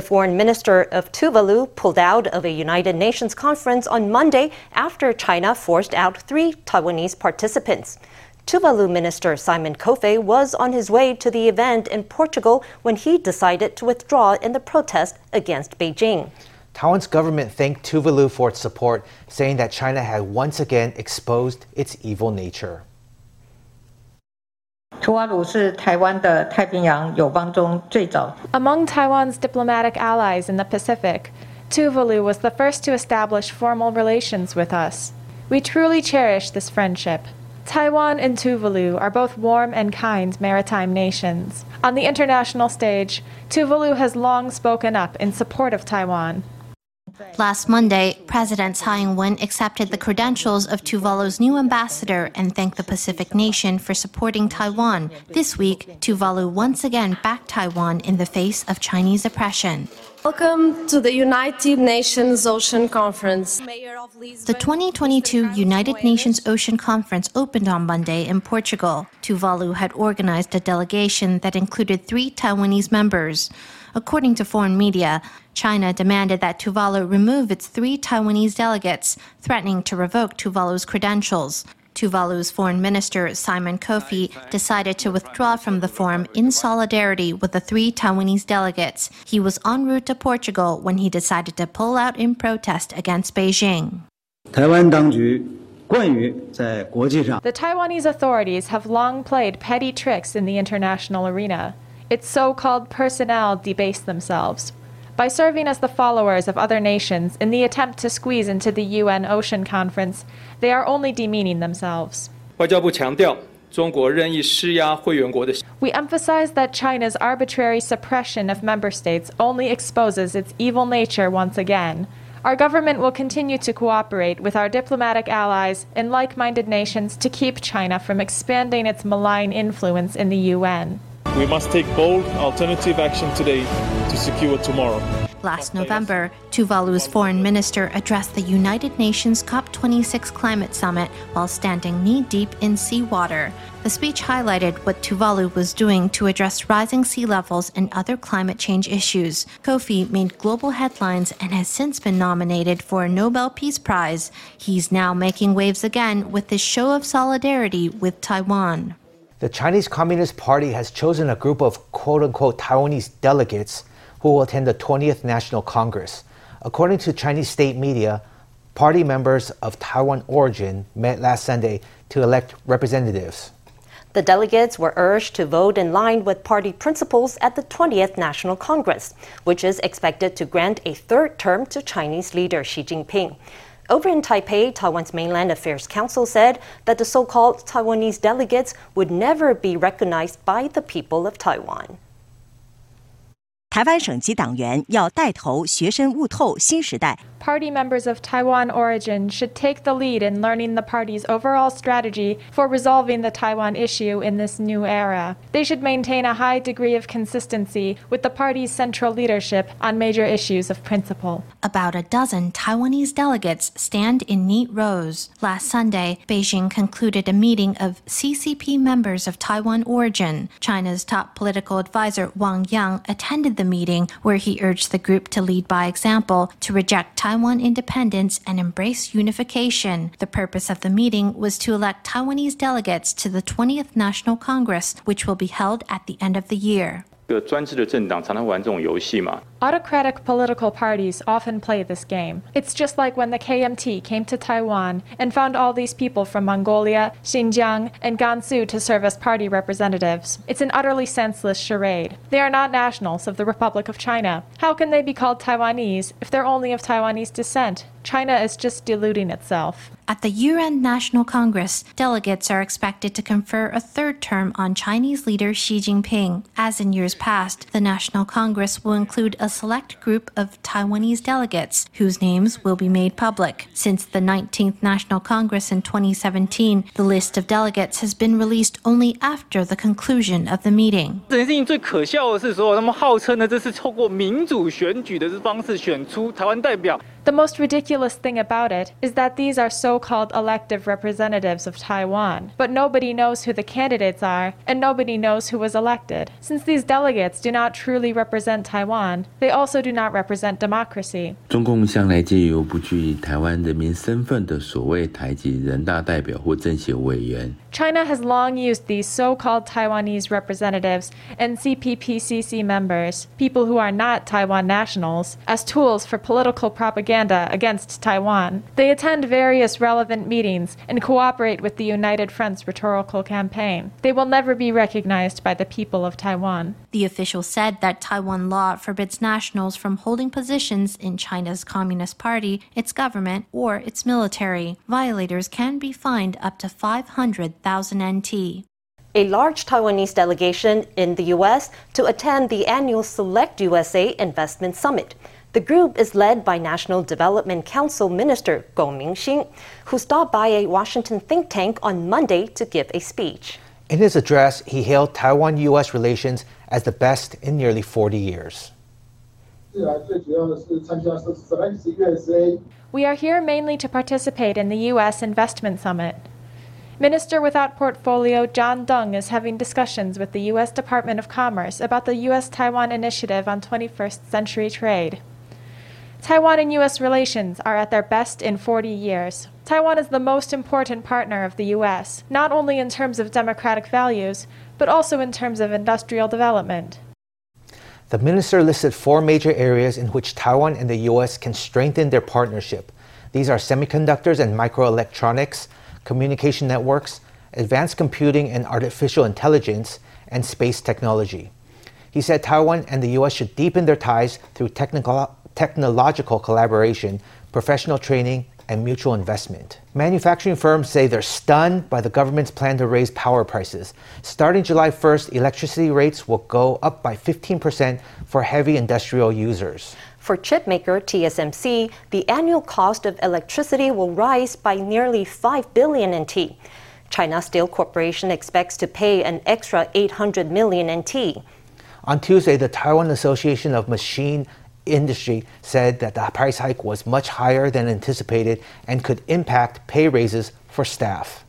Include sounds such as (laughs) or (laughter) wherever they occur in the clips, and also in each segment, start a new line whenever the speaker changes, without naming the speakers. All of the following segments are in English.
The foreign minister of Tuvalu pulled out of a United Nations conference on Monday after China forced out three Taiwanese participants. Tuvalu Minister Simon Kofe was on his way to the event in Portugal when he decided to withdraw in the protest against Beijing.
Taiwan's government thanked Tuvalu for its support, saying that China had once again exposed its evil nature.
Among
Taiwan's diplomatic allies in the Pacific, Tuvalu was the first to establish formal relations with us. We truly cherish this friendship. Taiwan and Tuvalu are both warm and kind maritime nations. On the international stage, Tuvalu has long spoken up in support of Taiwan.
Last Monday, President Tsai Ing-wen accepted the credentials of Tuvalu's new ambassador and thanked the Pacific nation for supporting Taiwan. This week, Tuvalu once again backed Taiwan in the face of Chinese oppression.
Welcome to the United Nations Ocean Conference.
The 2022 United Nations Ocean Conference opened on Monday in Portugal. Tuvalu had organized a delegation that included three Taiwanese members. According to foreign media, China demanded that Tuvalu remove its three Taiwanese delegates, threatening to revoke Tuvalu's credentials. Tuvalu's foreign minister Simon Kofe, decided to withdraw from the forum in solidarity with the three Taiwanese delegates. He was en route to Portugal when he decided to pull out in protest against Beijing.
The Taiwanese authorities have long played petty tricks in the international arena its so called personnel debase themselves. By serving as the followers of other nations in the attempt to squeeze into the UN Ocean Conference, they are only demeaning themselves. We emphasize that China's arbitrary suppression of member states only exposes its evil nature once again. Our government will continue to cooperate with our diplomatic allies and like minded nations to keep China from expanding its malign influence in the UN.
We must take bold alternative action today to secure tomorrow.
Last November, Tuvalu's foreign minister addressed the United Nations COP26 climate summit while standing knee deep in seawater. The speech highlighted what Tuvalu was doing to address rising sea levels and other climate change issues. Kofe made global headlines and has since been nominated for a Nobel Peace Prize. He's now making waves again with his show of solidarity with Taiwan.
The Chinese Communist Party has chosen a group of quote unquote Taiwanese delegates who will attend the 20th National Congress. According to Chinese state media, party members of Taiwan origin met last Sunday to elect representatives.
The delegates were urged to vote in line with party principles at the 20th National Congress, which is expected to grant a third term to Chinese leader Xi Jinping. Over in Taipei, Taiwan's Mainland Affairs Council said that the so called Taiwanese delegates would never be recognized by the people of Taiwan.
台湾省级党员要带头学深悟透新时代。
Party members of Taiwan origin should take the lead in learning the party's overall strategy for resolving the Taiwan issue in this new era. They should maintain a high degree of consistency with the party's central leadership on major issues of principle.
About a dozen Taiwanese delegates stand in neat rows. Last Sunday, Beijing concluded a meeting of CCP members of Taiwan origin. China's top political advisor Wang Yang attended the meeting where he urged the group to lead by example, to reject Taiwan independence and embrace unification. The purpose of the meeting was to elect Taiwanese delegates to the 20th National Congress, which will be held at the end of the year.
个专制的政党常常玩这种游戏嘛。
Autocratic political parties often play this game. It's just like when the KMT came to Taiwan and found all these people from Mongolia, Xinjiang, and Gansu to serve as party representatives. It's an utterly senseless charade. They are not nationals of the Republic of China. How can they be called Taiwanese if they're only of Taiwanese descent? China is just deluding itself.
At the end National Congress, delegates are expected to confer a third term on Chinese leader Xi Jinping. As in years past, the National Congress will include a select group of Taiwanese delegates whose names will be made public. Since the 19th National Congress in 2017, the list of delegates has been released only after the conclusion of the meeting.
这件事情最可笑的是说，他们号称呢，这是透过民主选举的方式选出台湾代表。
The most ridiculous thing about it is that these are so called elective representatives of Taiwan, but nobody knows who the candidates are, and nobody knows who was elected. Since these delegates do not truly represent Taiwan, they also do not represent democracy.
中共向来借由不具台湾人民身份的所谓台籍人大代表或政协委员
China has long used these so called Taiwanese representatives and CPPCC members, people who are not Taiwan nationals, as tools for political propaganda against Taiwan. They attend various relevant meetings and cooperate with the United Front's rhetorical campaign. They will never be recognized by the people of Taiwan.
The official said that Taiwan law forbids nationals from holding positions in China's Communist Party, its government, or its military. Violators can be fined up to 500,000 NT.
A large Taiwanese delegation in the U.S. to attend the annual Select USA Investment Summit. The group is led by National Development Council Minister Kung Ming-hsin, who stopped by a Washington think tank on Monday to give a speech.
In his address, he hailed Taiwan US relations as the best in nearly 40 years.
We are here mainly to participate in the U.S. Investment Summit. Minister without portfolio John Deng is having discussions with the U.S. Department of Commerce about the U.S. Taiwan Initiative on 21st Century Trade. Taiwan and U.S. relations are at their best in 40 years. Taiwan is the most important partner of the U.S., not only in terms of democratic values, but also in terms of industrial development.
The minister listed four major areas in which Taiwan and the U.S. can strengthen their partnership. These are semiconductors and microelectronics, communication networks, advanced computing and artificial intelligence, and space technology. He said Taiwan and the U.S. should deepen their ties through technical, technological collaboration, professional training, and mutual investment. Manufacturing firms say they're stunned by the government's plan to raise power prices. Starting July 1st, electricity rates will go up by 15% for heavy industrial users.
For chipmaker TSMC, the annual cost of electricity will rise by nearly 5 billion NT. China Steel Corporation expects to pay an extra 800 million NT.
On Tuesday, the Taiwan Association of Machine Industry said that the price hike was much higher than anticipated and could impact pay raises for staff.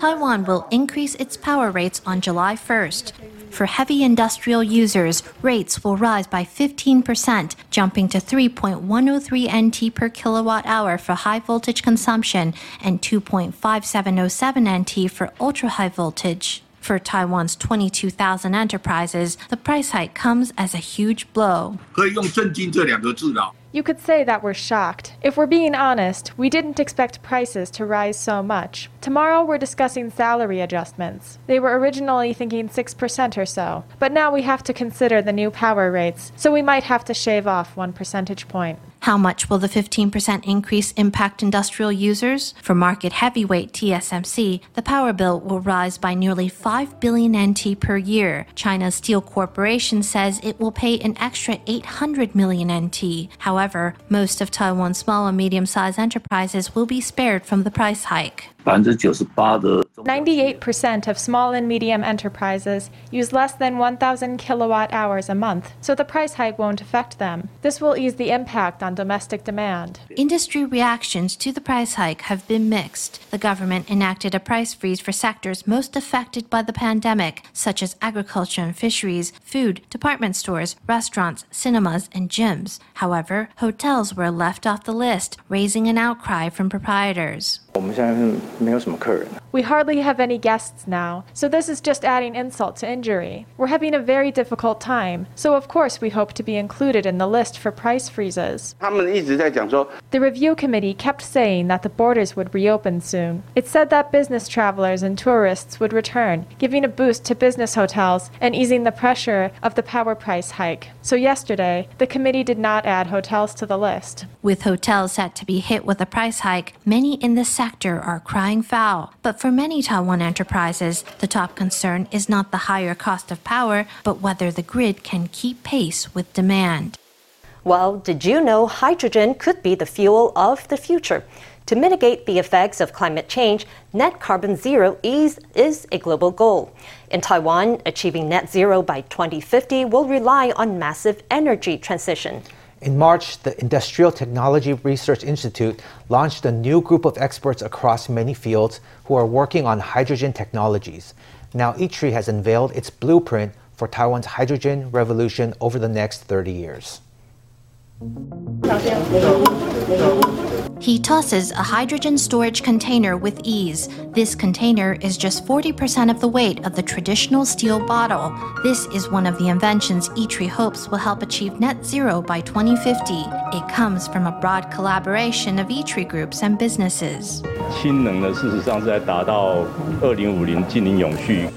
Taiwan will increase its power rates on July 1st. For heavy industrial users, rates will rise by 15%, jumping to 3.103 NT per kilowatt hour for high voltage consumption and 2.5707 NT for ultra high voltage. For Taiwan's 22,000 enterprises, the price hike comes as a huge blow.
可以用震惊这两个字了。
You could say that we're shocked. If we're being honest, we didn't expect prices to rise so much. Tomorrow we're discussing salary adjustments. They were originally thinking 6% or so, but now we have to consider the new power rates, so we might have to shave off one percentage point.
How much will the 15% increase impact industrial users? For market heavyweight TSMC, the power bill will rise by nearly 5 billion NT per year. China's Steel Corporation says it will pay an extra 800 million NT. However, most of Taiwan's small and medium sized enterprises will be spared from the price hike.
百分之九十八的
98% of small and medium enterprises use less than 1,000 kilowatt hours a month, so the price hike won't affect them. This will ease the impact on domestic demand.
Industry reactions to the price hike have been mixed. The government enacted a price freeze for sectors most affected by the pandemic, such as agriculture and fisheries, food, department stores, restaurants, cinemas, and gyms. However, hotels were left off the list, raising an outcry from proprietors.
We hardly have any guests now, so this is just adding insult to injury. We're having a very difficult time, so of course we hope to be included in the list for price freezes. The review committee kept saying that the borders would reopen soon. It said that business travelers and tourists would return, giving a boost to business hotels and easing the pressure of the power price hike. So yesterday, the committee did not add hotels to the list.
With hotels set to be hit with a price hike, many in the sector are crying foul. But for many Taiwan enterprises, the top concern is not the higher cost of power, but whether the grid can keep pace with demand.
Well, did you know hydrogen could be the fuel of the future? To mitigate the effects of climate change, net carbon zero is, is a global goal. In Taiwan, achieving net zero by 2050 will rely on massive energy transition.
In March, the Industrial Technology Research Institute launched a new group of experts across many fields who are working on hydrogen technologies. Now, ITRI has unveiled its blueprint for Taiwan's hydrogen revolution over the next 30 years.
He tosses a hydrogen storage container with ease. This container is just 40% of the weight of the traditional steel bottle. This is one of the inventions ITRI hopes will help achieve net zero by 2050. It comes from a broad collaboration of ITRI groups and businesses.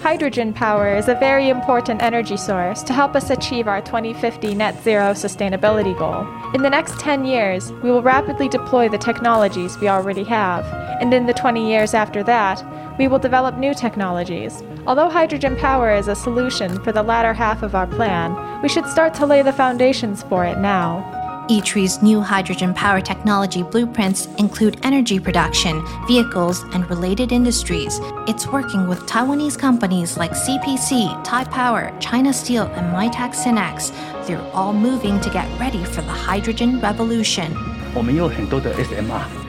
Hydrogen power is a very important energy source to help us achieve our 2050 net zero sustainability goal. In the next 10 years, we will rapidly deploy the technologies we already have, and in the 20 years after that, we will develop new technologies. Although hydrogen power is a solution for the latter half of our plan, we should start to lay the foundations for it now.
ITRI's new hydrogen power technology blueprints include energy production, vehicles, and related industries. It's working with Taiwanese companies like CPC, Taipower, China Steel, and MiTAC Synnex. They're all moving to get ready for the hydrogen revolution.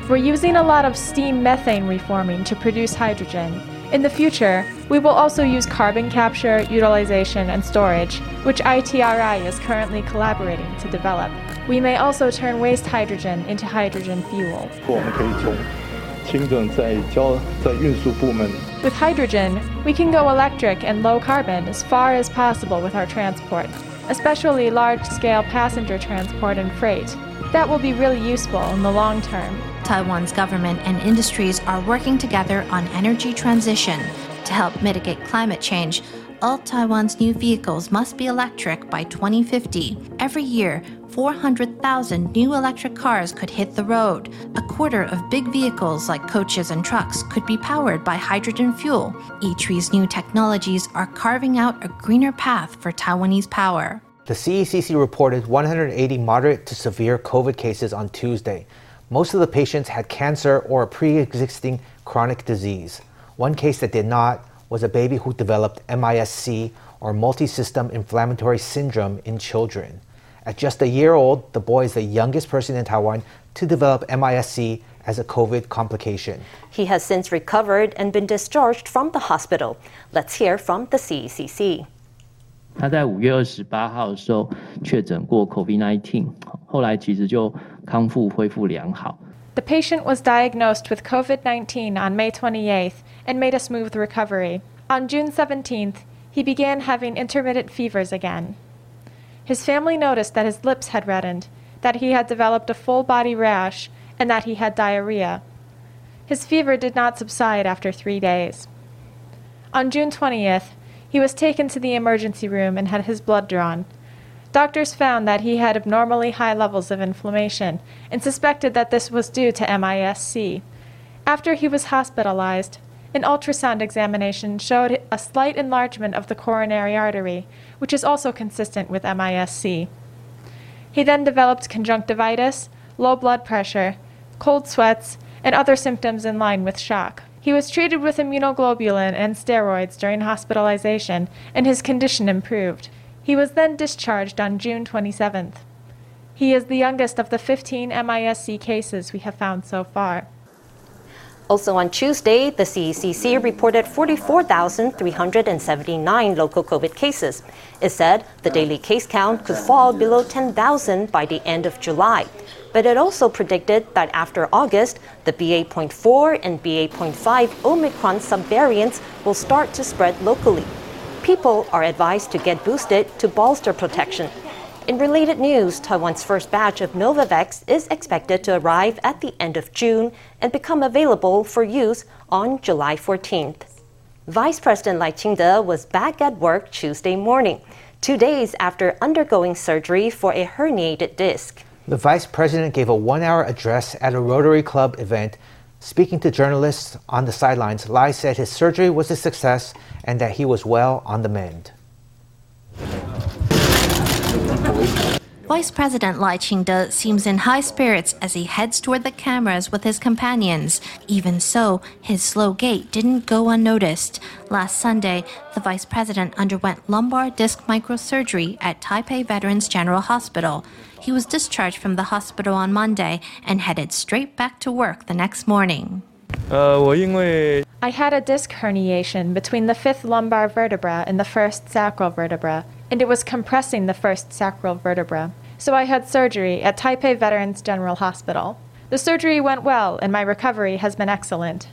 We're using a lot of steam methane reforming to produce hydrogen. In the future, we will also use carbon capture, utilization, and storage, which ITRI is currently collaborating to develop. We may also turn waste hydrogen into hydrogen fuel. With hydrogen, we can go electric and low carbon as far as possible with our transport, especially large scale passenger transport and freight. That will be really useful in the long term.
Taiwan's government and industries are working together on energy transition to help mitigate climate change. All Taiwan's new vehicles must be electric by 2050. Every year, 400,000 new electric cars could hit the road. A quarter of big vehicles like coaches and trucks could be powered by hydrogen fuel. ITRI's new technologies are carving out a greener path for Taiwanese power.
The CECC reported 180 moderate to severe COVID cases on Tuesday. Most of the patients had cancer or a pre existing chronic disease. One case that did not was a baby who developed MISC or multisystem inflammatory syndrome in children. At just a year old, the boy is the youngest person in Taiwan to develop MISC as a COVID complication.
He has since recovered and been discharged from the hospital. Let's hear from the CECC.
他在五月二十八号的时候确诊过 COVID-19，后来其实就康复恢复良好。
The patient was diagnosed with COVID 19 on May 28th and made a smooth recovery. On June 17th, he began having intermittent fevers again. His family noticed that his lips had reddened, that he had developed a full body rash, and that he had diarrhea. His fever did not subside after three days. On June 20th, he was taken to the emergency room and had his blood drawn. Doctors found that he had abnormally high levels of inflammation and suspected that this was due to MISC. After he was hospitalized, an ultrasound examination showed a slight enlargement of the coronary artery, which is also consistent with MISC. He then developed conjunctivitis, low blood pressure, cold sweats, and other symptoms in line with shock. He was treated with immunoglobulin and steroids during hospitalization, and his condition improved. He was then discharged on June 27th. He is the youngest of the 15 MISC cases we have found so far.
Also on Tuesday, the CECC reported 44,379 local COVID cases. It said the daily case count could fall below 10,000 by the end of July. But it also predicted that after August, the BA.4 and BA.5 Omicron subvariants will start to spread locally. People are advised to get boosted to bolster protection. In related news, Taiwan's first batch of Novavax is expected to arrive at the end of June and become available for use on July 14th. Vice President Lai Ching-te was back at work Tuesday morning, two days after undergoing surgery for a herniated disc.
The vice president gave a one hour address at a Rotary Club event. Speaking to journalists on the sidelines, Lai said his surgery was a success and that he was well on the mend.
Vice President Lai Ching-te seems in high spirits as he heads toward the cameras with his companions. Even so, his slow gait didn't go unnoticed. Last Sunday, the vice president underwent lumbar disc microsurgery at Taipei Veterans General Hospital. He was discharged from the hospital on Monday and headed straight back to work the next morning.
Uh, I had a disc herniation between the fifth lumbar vertebra and the first sacral vertebra, and it was compressing the first sacral vertebra. So I had surgery at Taipei Veterans General Hospital. The surgery went well, and my recovery has been excellent.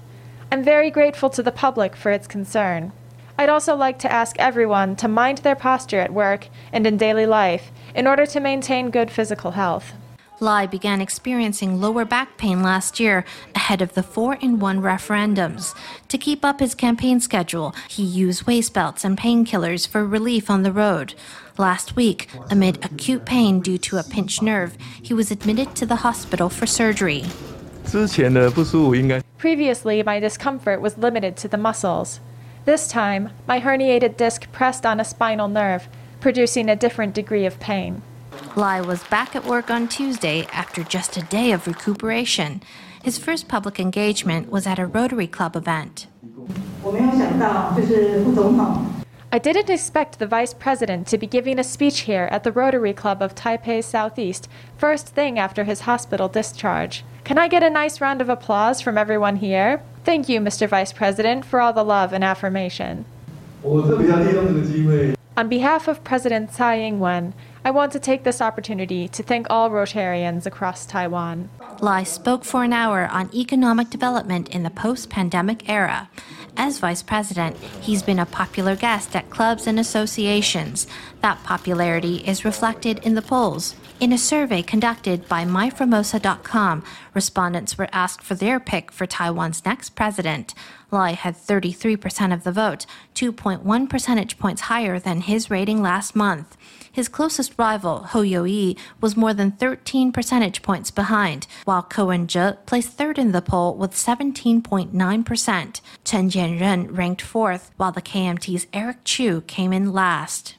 I'm very grateful to the public for its concern. I'd also like to ask everyone to mind their posture at work and in daily life in order to maintain good physical health.
Lai began experiencing lower back pain last year ahead of the four in one referendums. To keep up his campaign schedule, he used waist belts and painkillers for relief on the road. Last week, amid acute pain due to a pinched nerve, he was admitted to the hospital for surgery.
Previously, my discomfort was limited to the muscles. This time, my herniated disc pressed on a spinal nerve, producing a different degree of pain.
Lai was back at work on Tuesday after just a day of recuperation. His first public engagement was at a Rotary Club event. (laughs)
I didn't expect the Vice President to be giving a speech here at the Rotary Club of Taipei Southeast first thing after his hospital discharge. Can I get a nice round of applause from everyone here? Thank you, Mr. Vice President, for all the love and affirmation. On behalf of President Tsai Ing-wen, I want to take this opportunity to thank all Rotarians across Taiwan.
Lai spoke for an hour on economic development in the post pandemic era. As vice president, he's been a popular guest at clubs and associations. That popularity is reflected in the polls. In a survey conducted by myformosa.com, respondents were asked for their pick for Taiwan's next president. Lai had 33% of the vote, 2.1 percentage points higher than his rating last month. His closest rival, Hou You-yi, was more than 13 percentage points behind, while Ko Wen-je placed third in the poll with 17.9%. Chen Chien-jen ranked fourth, while the KMT's Eric Chu came in last.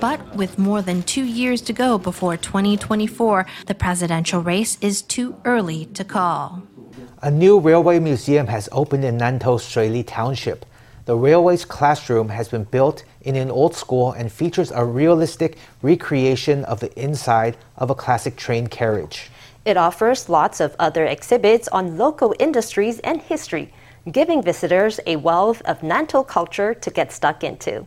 But with more than two years to go before 2024, the presidential race is too early to call.
A new railway museum has opened in Nantou Shuili Township. The railway's classroom has been built in an old school and features a realistic recreation of the inside of a classic train carriage.
It offers lots of other exhibits on local industries and history, giving visitors a wealth of Nantou culture to get stuck into.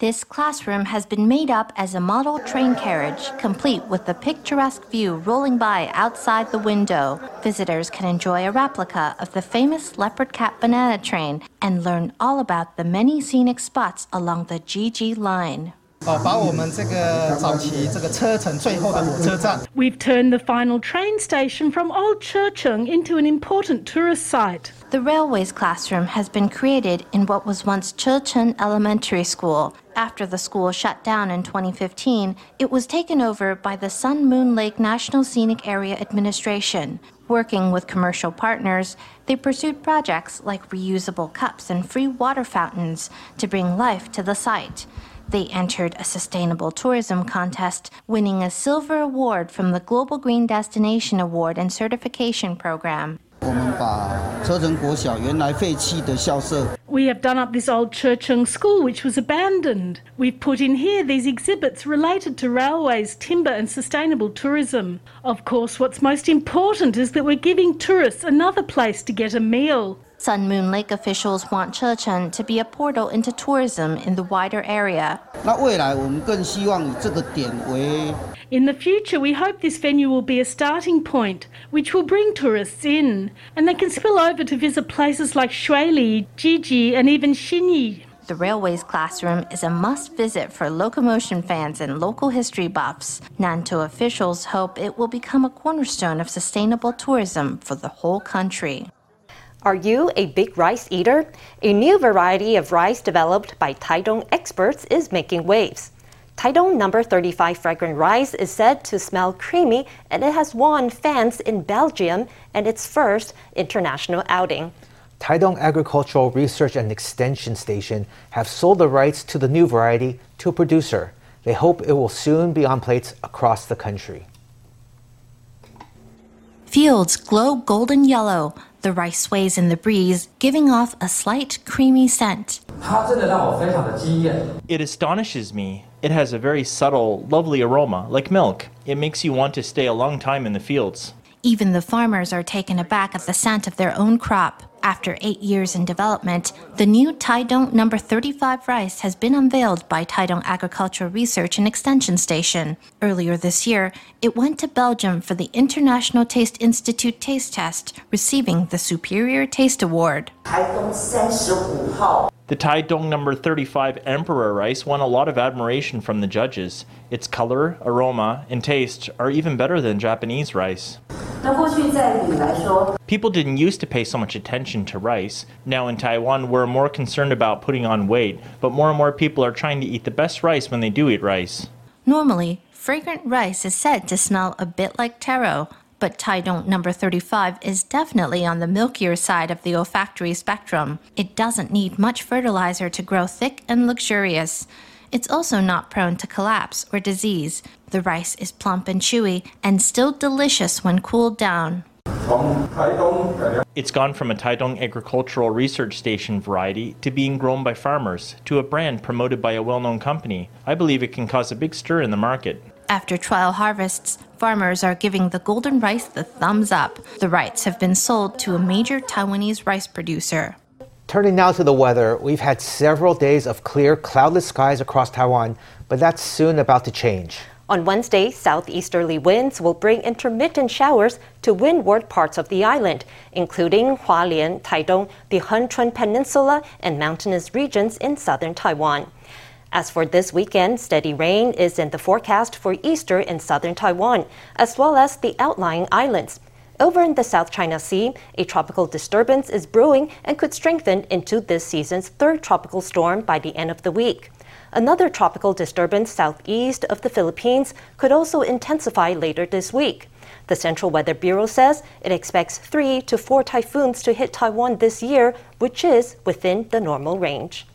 This classroom has been made up as a model train carriage, complete with a picturesque view rolling by outside the window. Visitors can enjoy a replica of the famous leopard cat banana train and learn all about the many scenic spots along the Jiji line.
Oh, We've turned the final train station from Old Checheng into an important tourist site.
The railway's classroom has been created in what was once Checheng Elementary School. After the school shut down in 2015, it was taken over by the Sun Moon Lake National Scenic Area Administration. Working with commercial partners, they pursued projects like reusable cups and free water fountains to bring life to the site. They entered a sustainable tourism contest, winning a silver award from the Global Green Destination Award and Certification Program.
We have done up this old Checheng school which was abandoned. We've put in here these exhibits related to railways, timber, and sustainable tourism. Of course, what's most important is that we're giving tourists another place to get a meal.
Sun Moon Lake officials want Checheng to be a portal into tourism in the wider area.
In the future, we hope this venue will be a starting point which will bring tourists in and they can spill over to visit places like Shuili, Jiji, and even Xinyi.
The railway's classroom is a must visit for locomotion fans and local history buffs. Nantou officials hope it will become a cornerstone of sustainable tourism for the whole country.
Are you a big rice eater? A new variety of rice developed by Taidong experts is making waves. Taidong number 35 fragrant rice is said to smell creamy and it has won fans in Belgium and its first international outing.
Taidong Agricultural Research and Extension Station have sold the rights to the new variety to a producer. They hope it will soon be on plates across the country.
Fields glow golden yellow. The rice sways in the breeze, giving off a slight creamy scent.
It astonishes me. It has a very subtle, lovely aroma, like milk. It makes you want to stay a long time in the fields.
Even the farmers are taken aback at the scent of their own crop. After eight years in development, the new Taidong number 35 rice has been unveiled by Taidong Agricultural Research and Extension Station. Earlier this year, it went to Belgium for the International Taste Institute taste test, receiving the Superior Taste Award.
The Taidong number 35 Emperor rice won a lot of admiration from the judges. Its color, aroma, and taste are even better than Japanese rice. People didn't used to pay so much attention to rice. Now in Taiwan, we're more concerned about putting on weight, but more and more people are trying to eat the best rice when they do eat rice.
Normally, fragrant rice is said to smell a bit like taro, but Taidong number 35 is definitely on the milkier side of the olfactory spectrum. It doesn't need much fertilizer to grow thick and luxurious. It's also not prone to collapse or disease. The rice is plump and chewy and still delicious when cooled down.
It's gone from a Taidong Agricultural Research Station variety to being grown by farmers to a brand promoted by a well known company. I believe it can cause a big stir in the market.
After trial harvests, farmers are giving the golden rice the thumbs up. The rights have been sold to a major Taiwanese rice producer.
Turning now to the weather, we've had several days of clear, cloudless skies across Taiwan, but that's soon about to change.
On Wednesday, southeasterly winds will bring intermittent showers to windward parts of the island, including Hualien, Taidong, the Hengchun Peninsula, and mountainous regions in southern Taiwan. As for this weekend, steady rain is in the forecast for Easter in southern Taiwan, as well as the outlying islands. Over in the South China Sea, a tropical disturbance is brewing and could strengthen into this season's third tropical storm by the end of the week. Another tropical disturbance southeast of the Philippines could also intensify later this week. The Central Weather Bureau says it expects three to four typhoons to hit Taiwan this year, which is within the normal range.